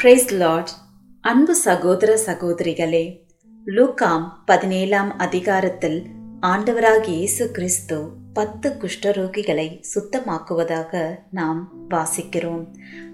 Price Lord அன்பு சகோதர சகோதரிகளே லூகாம் பதினேழாம் அதிகாரத்தில் ஆண்டவராக இயேசு கிறிஸ்து பத்து குஷ்டரோகிகளை சுத்தமாக்குவதாக நாம் வாசிக்கிறோம்.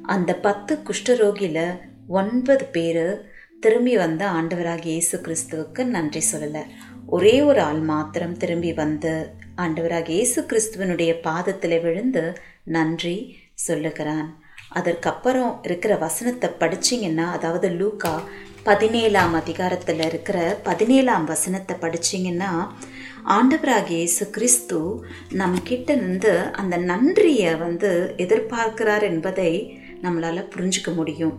அந்த பத்து குஷ்டரோகியில ஒன்பது பேர் திரும்பி வந்த ஆண்டவராக இயேசு கிறிஸ்துவுக்கு நன்றி சொல்லலை. ஒரே ஒரு ஆள் மாத்திரம் திரும்பி வந்து ஆண்டவராக இயேசு கிறிஸ்துவனுடைய பாதத்தில் விழுந்து நன்றி சொல்லுகிறான். அதற்கப்புறம் இருக்கிற வசனத்தை படிச்சிங்கன்னா அதாவது லூக்கா பதினேழாம் அதிகாரத்தில் இருக்கிற பதினேழாம் வசனத்தை படிச்சிங்கன்னா ஆண்டவராகிய இயேசு கிறிஸ்து நம்மக்கிட்ட இருந்து அந்த நன்றியை வந்து எதிர்பார்க்கிறார் என்பதை நம்மளால் புரிஞ்சுக்க முடியும்.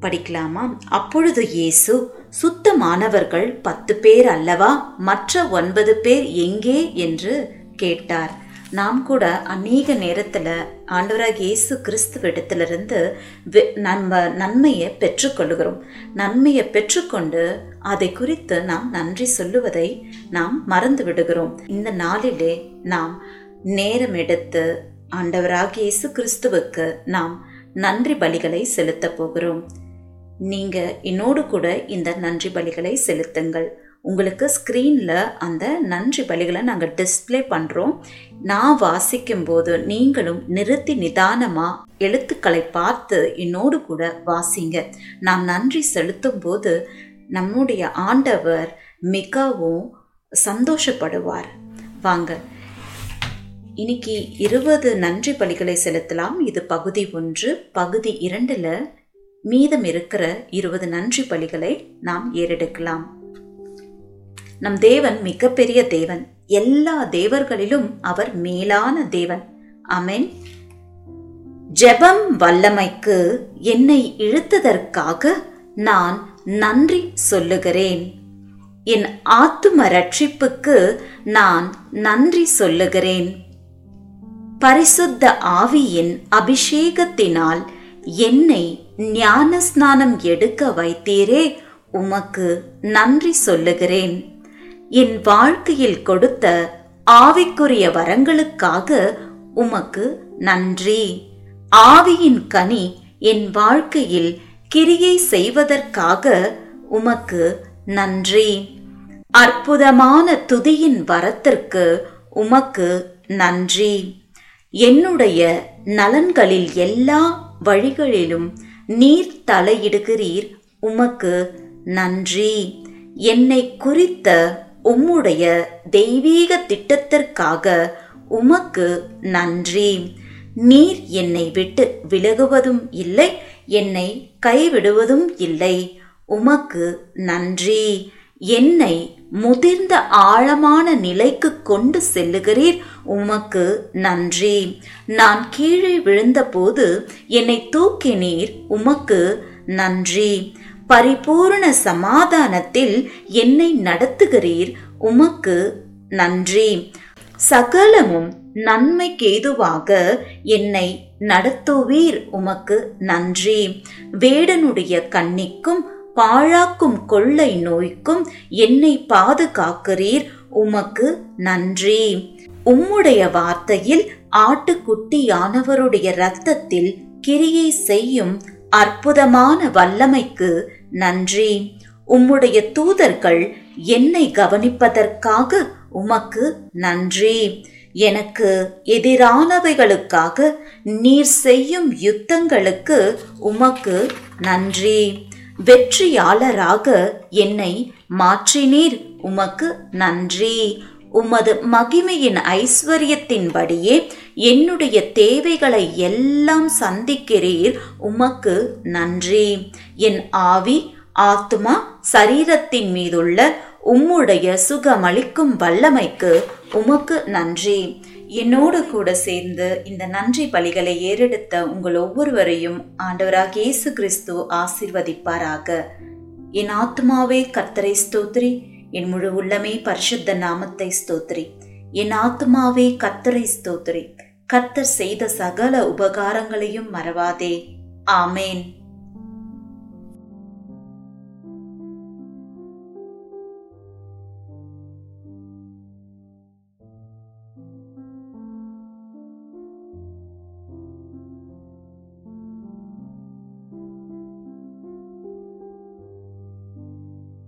படிக்கலாமா? அப்பொழுது இயேசு சுத்தமானவர்கள் பத்து பேர் அல்லவா? மற்ற ஒன்பது பேர் எங்கே? என்று கேட்டார். நாம் கூட அநேக நேரத்தில் ஆண்டவராக இயேசு கிறிஸ்துவிடத்திலிருந்து நம்ம நன்மையை பெற்றுக்கொள்கிறோம் நன்மையை பெற்றுக்கொண்டு அதை குறித்து நாம் நன்றி சொல்லுவதை நாம் மறந்து விடுகிறோம். இந்த நாளிலே நாம் நேரம் எடுத்து ஆண்டவராக இயேசு கிறிஸ்துவுக்கு நாம் நன்றி பலிகளை செலுத்த போகிறோம். நீங்கள் என்னோடு கூட இந்த நன்றி பலிகளை செலுத்துங்கள். உங்களுக்கு ஸ்க்ரீனில் அந்த நன்றி பலிகளை நாங்கள் டிஸ்பிளே பண்ணுறோம் நான் வாசிக்கும் போது நீங்களும் நிறுத்தி நிதானமாக எழுத்துக்களை பார்த்து என்னோடு கூட வாசிங்க. நாம் நன்றி செலுத்தும் போது நம்முடைய ஆண்டவர் மிகவும் சந்தோஷப்படுவார். வாங்க இன்னைக்கு இருபது நன்றி பலிகளை செலுத்தலாம். இது பகுதி ஒன்று. பகுதி இரண்டில் மீதம் இருக்கிற இருபது நன்றி பலிகளை நாம் ஏறெடுக்கலாம். நம் தேவன் மிகப்பெரிய தேவன். எல்லா தேவர்களிலும் அவர் மேலான தேவன். அமேன் ஜெபம் வல்லமைக்கு என்னை இழுத்ததற்காக நான் நன்றி சொல்லுகிறேன். என் ஆத்தும ரட்சிப்புக்கு நான் நன்றி சொல்லுகிறேன். பரிசுத்த ஆவியின் அபிஷேகத்தினால் என்னை ஞான ஸ்நானம் எடுக்க வைத்தீரே உமக்கு நன்றி சொல்லுகிறேன். என் வாழ்க்கையில் கொடுத்த ஆவிக்குரிய வரங்களுக்காக உமக்கு நன்றி. ஆவியின் கனி என் வாழ்க்கையில் கிரியை செய்வதற்காக உமக்கு நன்றி. அற்புதமான துதியின் வரத்திற்கு உமக்கு நன்றி. என்னுடைய நலன்களில் எல்லா வழிகளிலும் நீர் தலையிடுகிறீர் உமக்கு நன்றி. என்னை குறித்த உம்முடைய தெய்வீக திட்டத்திற்காக உமக்கு நன்றி. நீர் என்னை விட்டு விலகுவதும் இல்லை என்னை கைவிடுவதும் இல்லை. உமக்கு நன்றி. என்னை முதிர்ந்த ஆழமான நிலைக்கு கொண்டு செல்லுகிறீர் உமக்கு நன்றி. நான் கீழே விழுந்தபோது என்னை தூக்கினீர் உமக்கு நன்றி. பரிபூர்ண சமாதானத்தில் என்னை நடத்துகிறீர் உமக்கு நன்றி. சகலமும் நன்மைக்கேதுவாக என்னை நடத்துவீர் உமக்கு நன்றி. வேடனுடைய கண்ணிக்கும் பாழாக்கும் கொள்ளை நோய்க்கும் என்னை பாதுகாக்கிறீர் உமக்கு நன்றி. உம்முடைய வார்த்தையில் ஆட்டுக்குட்டியானவருடைய இரத்தத்தில் கிரியை செய்யும் அற்புதமான வல்லமைக்கு நன்றி. உம்முடைய தூதர்கள் என்னை கவனிப்பதற்காக உமக்கு நன்றி. எனக்கு எதிரானவைகளுக்காக நீர் செய்யும் யுத்தங்களுக்கு உமக்கு நன்றி. வெற்றியாளராக என்னை மாற்றினீர் உமக்கு நன்றி. உமது மகிமையின் ஐஸ்வர்யத்தின்படியே என்னுடைய தேவைகளை எல்லாம் சந்திக்கிறீர். உமக்கு நன்றி. என் ஆவி ஆத்மா சரீரத்தின் மீதுள்ள உம்முடைய சுகமளிக்கும் வல்லமைக்கு உமக்கு நன்றி. என்னோடு கூட சேர்ந்து இந்த நன்றி பலிகளை ஏறெடுத்த உங்கள் ஒவ்வொருவரையும் ஆண்டவராக இயேசு கிறிஸ்து ஆசிர்வதிப்பாராக. என் ஆத்மாவே கர்த்தரை ஸ்தோத்ரி. என் முழு உள்ளமே பரிசுத்த நாமத்தை ஸ்தோத்ரி என் ஆத்மாவே கத்தரை ஸ்தோத்ரி கத்தர் செய்த சகல உபகாரங்களையும் மறவாதே. ஆமேன்.